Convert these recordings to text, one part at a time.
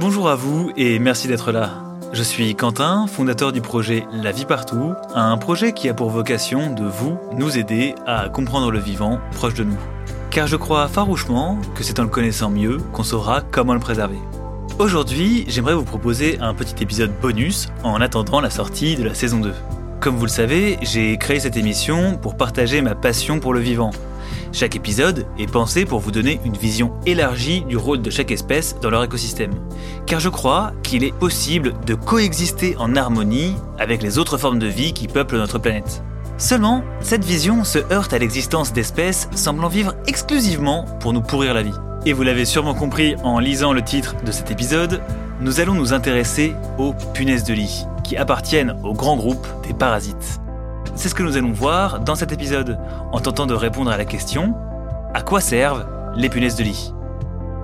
Bonjour à vous et merci d'être là. Je suis Quentin, fondateur du projet La vie partout, un projet qui a pour vocation de vous, nous aider à comprendre le vivant proche de nous. Car je crois farouchement que c'est en le connaissant mieux qu'on saura comment le préserver. Aujourd'hui, j'aimerais vous proposer un petit épisode bonus en attendant la sortie de la saison 2. Comme vous le savez, j'ai créé cette émission pour partager ma passion pour le vivant chaque épisode est pensé pour vous donner une vision élargie du rôle de chaque espèce dans leur écosystème. Car je crois qu'il est possible de coexister en harmonie avec les autres formes de vie qui peuplent notre planète. Seulement, cette vision se heurte à l'existence d'espèces semblant vivre exclusivement pour nous pourrir la vie. Et vous l'avez sûrement compris en lisant le titre de cet épisode, nous allons nous intéresser aux punaises de lit, qui appartiennent au grand groupe des parasites. C'est ce que nous allons voir dans cet épisode, en tentant de répondre à la question à quoi servent les punaises de lit?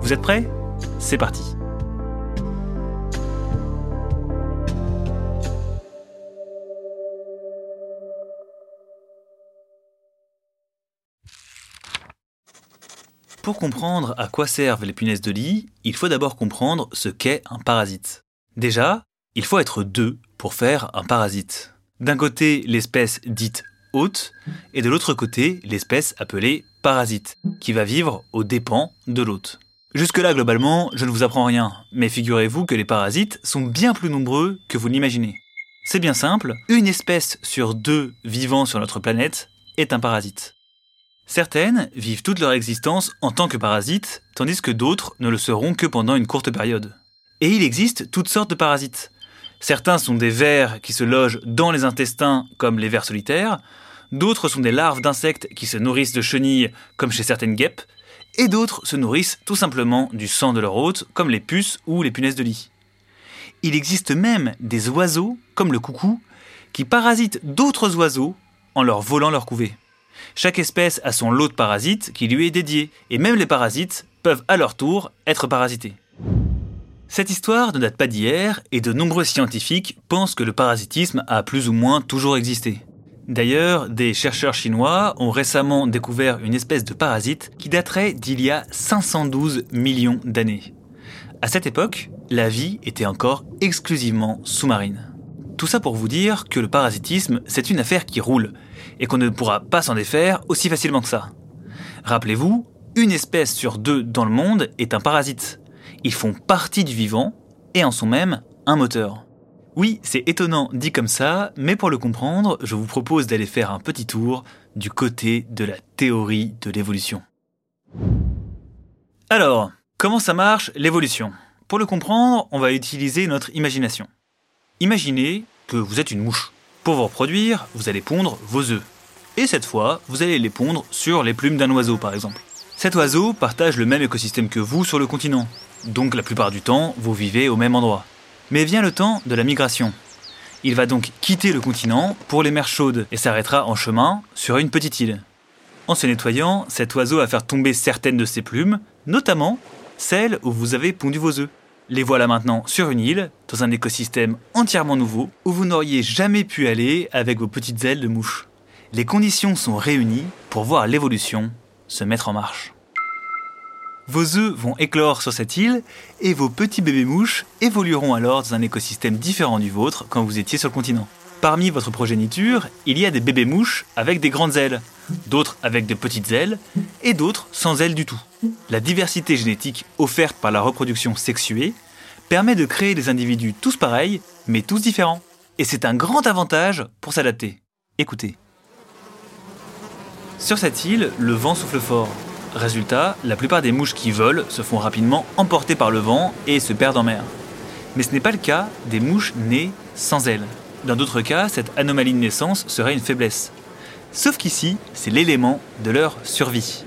Vous êtes prêts? C'est parti Pour comprendre à quoi servent les punaises de lit, il faut d'abord comprendre ce qu'est un parasite. Déjà, il faut être deux pour faire un parasite. D'un côté, l'espèce dite hôte, et de l'autre côté, l'espèce appelée parasite, qui va vivre aux dépens de l'hôte. Jusque-là, globalement, je ne vous apprends rien, mais figurez-vous que les parasites sont bien plus nombreux que vous l'imaginez. C'est bien simple, une espèce sur deux vivant sur notre planète est un parasite. Certaines vivent toute leur existence en tant que parasites, tandis que d'autres ne le seront que pendant une courte période. Et il existe toutes sortes de parasites. Certains sont des vers qui se logent dans les intestins comme les vers solitaires, d'autres sont des larves d'insectes qui se nourrissent de chenilles comme chez certaines guêpes, et d'autres se nourrissent tout simplement du sang de leur hôte comme les puces ou les punaises de lit. Il existe même des oiseaux, comme le coucou, qui parasitent d'autres oiseaux en leur volant leur couvée. Chaque espèce a son lot de parasites qui lui est dédié, et même les parasites peuvent à leur tour être parasités. Cette histoire ne date pas d'hier et de nombreux scientifiques pensent que le parasitisme a plus ou moins toujours existé. D'ailleurs, des chercheurs chinois ont récemment découvert une espèce de parasite qui daterait d'il y a 512 millions d'années. À cette époque, la vie était encore exclusivement sous-marine. Tout ça pour vous dire que le parasitisme, c'est une affaire qui roule, et qu'on ne pourra pas s'en défaire aussi facilement que ça. Rappelez-vous, une espèce sur deux dans le monde est un parasite. Ils font partie du vivant et en sont même un moteur. Oui, c'est étonnant dit comme ça, mais pour le comprendre, je vous propose d'aller faire un petit tour du côté de la théorie de l'évolution. Alors, comment ça marche l'évolution? Pour le comprendre, on va utiliser notre imagination. Imaginez que vous êtes une mouche. Pour vous reproduire, vous allez pondre vos œufs. Et cette fois, vous allez les pondre sur les plumes d'un oiseau par exemple. Cet oiseau partage le même écosystème que vous sur le continent. Donc la plupart du temps, vous vivez au même endroit. Mais vient le temps de la migration. Il va donc quitter le continent pour les mers chaudes et s'arrêtera en chemin sur une petite île. En se nettoyant, cet oiseau va faire tomber certaines de ses plumes, notamment celles où vous avez pondu vos œufs. Les voilà maintenant sur une île, dans un écosystème entièrement nouveau, où vous n'auriez jamais pu aller avec vos petites ailes de mouche. Les conditions sont réunies pour voir l'évolution se mettre en marche. Vos œufs vont éclore sur cette île et vos petits bébés mouches évolueront alors dans un écosystème différent du vôtre quand vous étiez sur le continent. Parmi votre progéniture, il y a des bébés mouches avec des grandes ailes, d'autres avec de petites ailes et d'autres sans ailes du tout. La diversité génétique offerte par la reproduction sexuée permet de créer des individus tous pareils mais tous différents. Et c'est un grand avantage pour s'adapter. Écoutez. Sur cette île, le vent souffle fort. Résultat, la plupart des mouches qui volent se font rapidement emporter par le vent et se perdent en mer. Mais ce n'est pas le cas des mouches nées sans ailes. Dans d'autres cas, cette anomalie de naissance serait une faiblesse. Sauf qu'ici, c'est l'élément de leur survie.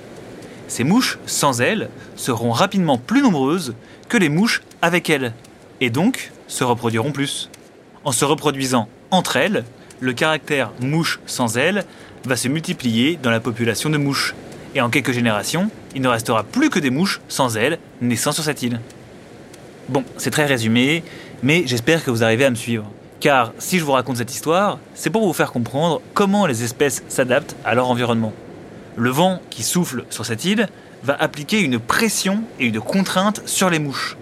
Ces mouches sans ailes seront rapidement plus nombreuses que les mouches avec ailes, et donc se reproduiront plus. En se reproduisant entre elles, le caractère mouche sans ailes va se multiplier dans la population de mouches, et en quelques générations, il ne restera plus que des mouches sans ailes naissant sur cette île. Bon, c'est très résumé, mais j'espère que vous arrivez à me suivre. Car si je vous raconte cette histoire, c'est pour vous faire comprendre comment les espèces s'adaptent à leur environnement. Le vent qui souffle sur cette île va appliquer une pression et une contrainte sur les mouches.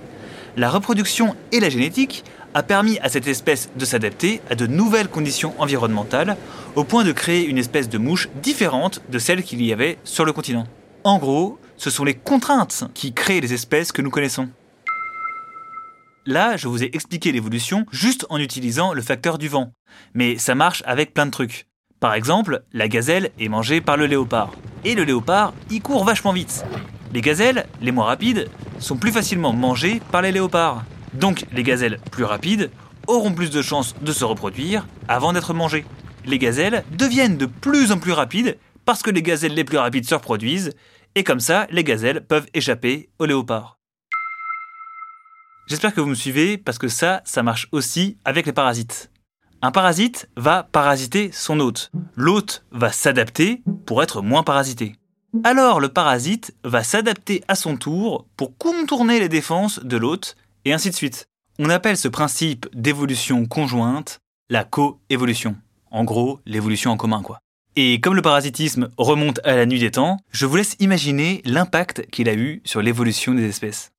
la reproduction et la génétique a permis à cette espèce de s'adapter à de nouvelles conditions environnementales, au point de créer une espèce de mouche différente de celle qu'il y avait sur le continent. En gros, ce sont les contraintes qui créent les espèces que nous connaissons. Là, je vous ai expliqué l'évolution juste en utilisant le facteur du vent, mais ça marche avec plein de trucs. Par exemple, la gazelle est mangée par le léopard. Et le léopard, il court vachement vite. Les gazelles, les moins rapides, sont plus facilement mangées par les léopards. Donc les gazelles plus rapides auront plus de chances de se reproduire avant d'être mangées. Les gazelles deviennent de plus en plus rapides parce que les gazelles les plus rapides se reproduisent, et comme ça, les gazelles peuvent échapper aux léopards. J'espère que vous me suivez parce que ça, ça marche aussi avec les parasites. Un parasite va parasiter son hôte. L'hôte va s'adapter pour être moins parasité. Alors le parasite va s'adapter à son tour pour contourner les défenses de l'hôte et ainsi de suite. On appelle ce principe d'évolution conjointe la coévolution. En gros, l'évolution en commun, quoi. Et comme le parasitisme remonte à la nuit des temps, je vous laisse imaginer l'impact qu'il a eu sur l'évolution des espèces.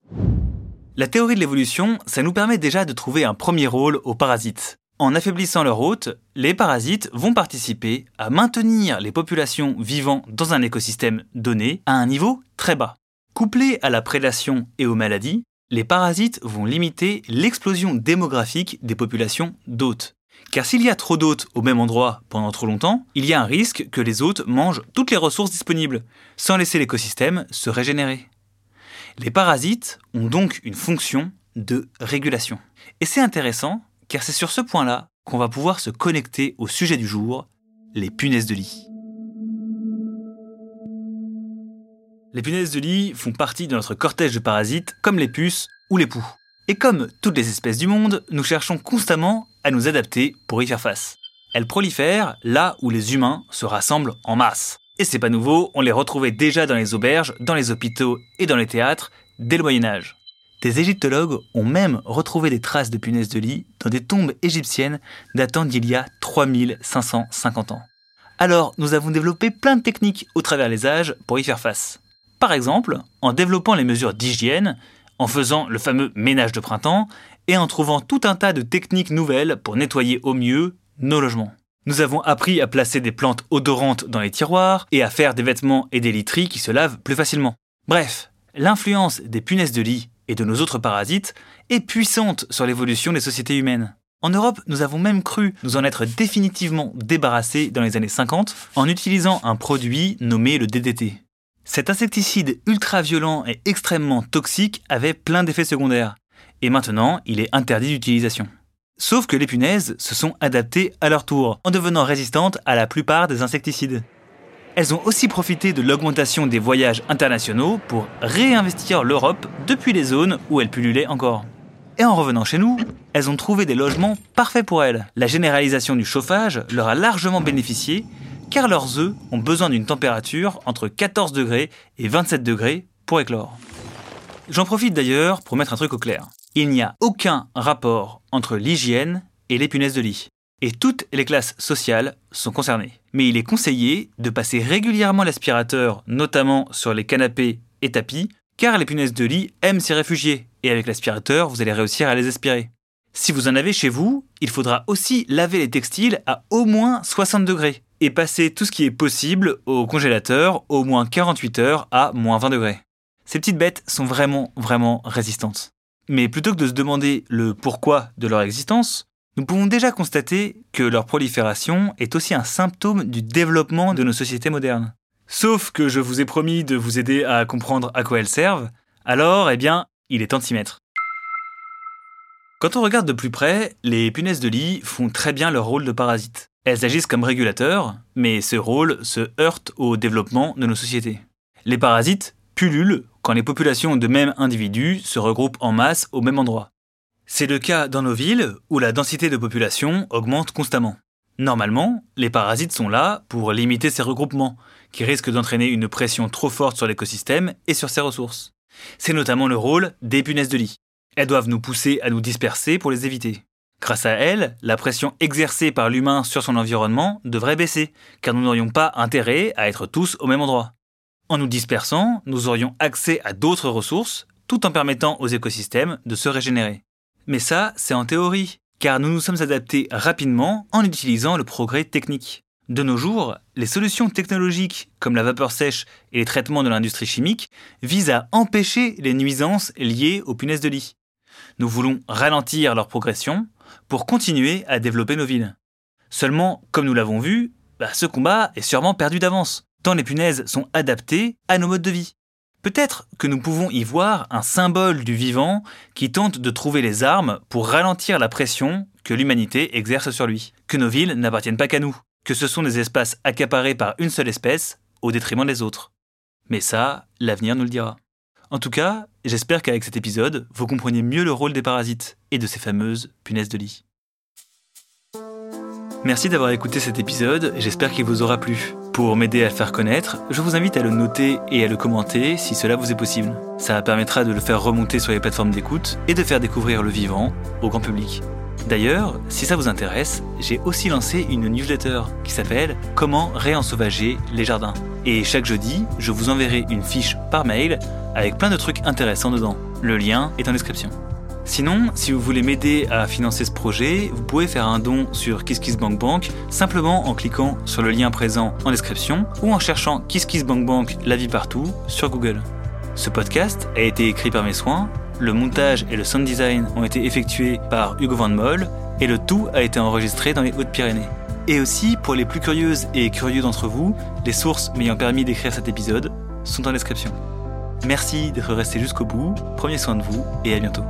La théorie de l'évolution, ça nous permet déjà de trouver un premier rôle aux parasites. En affaiblissant leur hôte, les parasites vont participer à maintenir les populations vivant dans un écosystème donné à un niveau très bas. Couplés à la prédation et aux maladies, les parasites vont limiter l'explosion démographique des populations d'hôtes. Car s'il y a trop d'hôtes au même endroit pendant trop longtemps, il y a un risque que les hôtes mangent toutes les ressources disponibles, sans laisser l'écosystème se régénérer. Les parasites ont donc une fonction de régulation. Et c'est intéressant, car c'est sur ce point-là qu'on va pouvoir se connecter au sujet du jour, les punaises de lit. Les punaises de lit font partie de notre cortège de parasites comme les puces ou les poux. Et comme toutes les espèces du monde, nous cherchons constamment à nous adapter pour y faire face. Elles prolifèrent là où les humains se rassemblent en masse. Et c'est pas nouveau, on les retrouvait déjà dans les auberges, dans les hôpitaux et dans les théâtres dès le Moyen Âge. Des égyptologues ont même retrouvé des traces de punaises de lit dans des tombes égyptiennes datant d'il y a 3550 ans. Alors, nous avons développé plein de techniques au travers les âges pour y faire face. Par exemple, en développant les mesures d'hygiène, en faisant le fameux ménage de printemps et en trouvant tout un tas de techniques nouvelles pour nettoyer au mieux nos logements. Nous avons appris à placer des plantes odorantes dans les tiroirs et à faire des vêtements et des literies qui se lavent plus facilement. Bref, l'influence des punaises de lit et de nos autres parasites est puissante sur l'évolution des sociétés humaines. En Europe, nous avons même cru nous en être définitivement débarrassés dans les années 50 en utilisant un produit nommé le DDT. Cet insecticide ultra violent et extrêmement toxique avait plein d'effets secondaires, et maintenant il est interdit d'utilisation. Sauf que les punaises se sont adaptées à leur tour, en devenant résistantes à la plupart des insecticides. Elles ont aussi profité de l'augmentation des voyages internationaux pour réinvestir l'Europe depuis les zones où elles pullulaient encore. Et en revenant chez nous, elles ont trouvé des logements parfaits pour elles. La généralisation du chauffage leur a largement bénéficié car leurs œufs ont besoin d'une température entre 14 degrés et 27 degrés pour éclore. J'en profite d'ailleurs pour mettre un truc au clair. Il n'y a aucun rapport entre l'hygiène et les punaises de lit. Et toutes les classes sociales sont concernées. Mais il est conseillé de passer régulièrement l'aspirateur, notamment sur les canapés et tapis, car les punaises de lit aiment s'y réfugier, et avec l'aspirateur, vous allez réussir à les aspirer. Si vous en avez chez vous, il faudra aussi laver les textiles à au moins 60 degrés, et passer tout ce qui est possible au congélateur au moins 48 heures à moins 20 degrés. Ces petites bêtes sont vraiment, vraiment résistantes. Mais plutôt que de se demander le pourquoi de leur existence, nous pouvons déjà constater que leur prolifération est aussi un symptôme du développement de nos sociétés modernes. Sauf que je vous ai promis de vous aider à comprendre à quoi elles servent, alors, eh bien, il est temps de s'y mettre. Quand on regarde de plus près, les punaises de lit font très bien leur rôle de parasites. Elles agissent comme régulateurs, mais ce rôle se heurte au développement de nos sociétés. Les parasites pullulent quand les populations de mêmes individus se regroupent en masse au même endroit. C'est le cas dans nos villes où la densité de population augmente constamment. Normalement, les parasites sont là pour limiter ces regroupements, qui risquent d'entraîner une pression trop forte sur l'écosystème et sur ses ressources. C'est notamment le rôle des punaises de lit. Elles doivent nous pousser à nous disperser pour les éviter. Grâce à elle, la pression exercée par l'humain sur son environnement devrait baisser, car nous n'aurions pas intérêt à être tous au même endroit. En nous dispersant, nous aurions accès à d'autres ressources, tout en permettant aux écosystèmes de se régénérer. Mais ça, c'est en théorie, car nous nous sommes adaptés rapidement en utilisant le progrès technique. De nos jours, les solutions technologiques comme la vapeur sèche et les traitements de l'industrie chimique visent à empêcher les nuisances liées aux punaises de lit. Nous voulons ralentir leur progression pour continuer à développer nos villes. Seulement, comme nous l'avons vu, bah, ce combat est sûrement perdu d'avance, tant les punaises sont adaptées à nos modes de vie. Peut-être que nous pouvons y voir un symbole du vivant qui tente de trouver les armes pour ralentir la pression que l'humanité exerce sur lui, que nos villes n'appartiennent pas qu'à nous, que ce sont des espaces accaparés par une seule espèce au détriment des autres. Mais ça, l'avenir nous le dira. En tout cas, j'espère qu'avec cet épisode, vous comprenez mieux le rôle des parasites et de ces fameuses punaises de lit. Merci d'avoir écouté cet épisode, j'espère qu'il vous aura plu. Pour m'aider à le faire connaître, je vous invite à le noter et à le commenter si cela vous est possible. Ça permettra de le faire remonter sur les plateformes d'écoute et de faire découvrir le vivant au grand public. D'ailleurs, si ça vous intéresse, j'ai aussi lancé une newsletter qui s'appelle Comment réensauvager les jardins. Et chaque jeudi, je vous enverrai une fiche par mail avec plein de trucs intéressants dedans. Le lien est en description. Sinon, si vous voulez m'aider à financer ce projet, vous pouvez faire un don sur KissKissBankBank simplement en cliquant sur le lien présent en description ou en cherchant KissKissBankBank la vie partout sur Google. Ce podcast a été écrit par mes soins, le montage et le sound design ont été effectués par Hugo Van Moll et le tout a été enregistré dans les Hautes-Pyrénées. Et aussi, pour les plus curieuses et curieux d'entre vous, les sources m'ayant permis d'écrire cet épisode sont en description. Merci d'être resté jusqu'au bout, prenez soin de vous et à bientôt.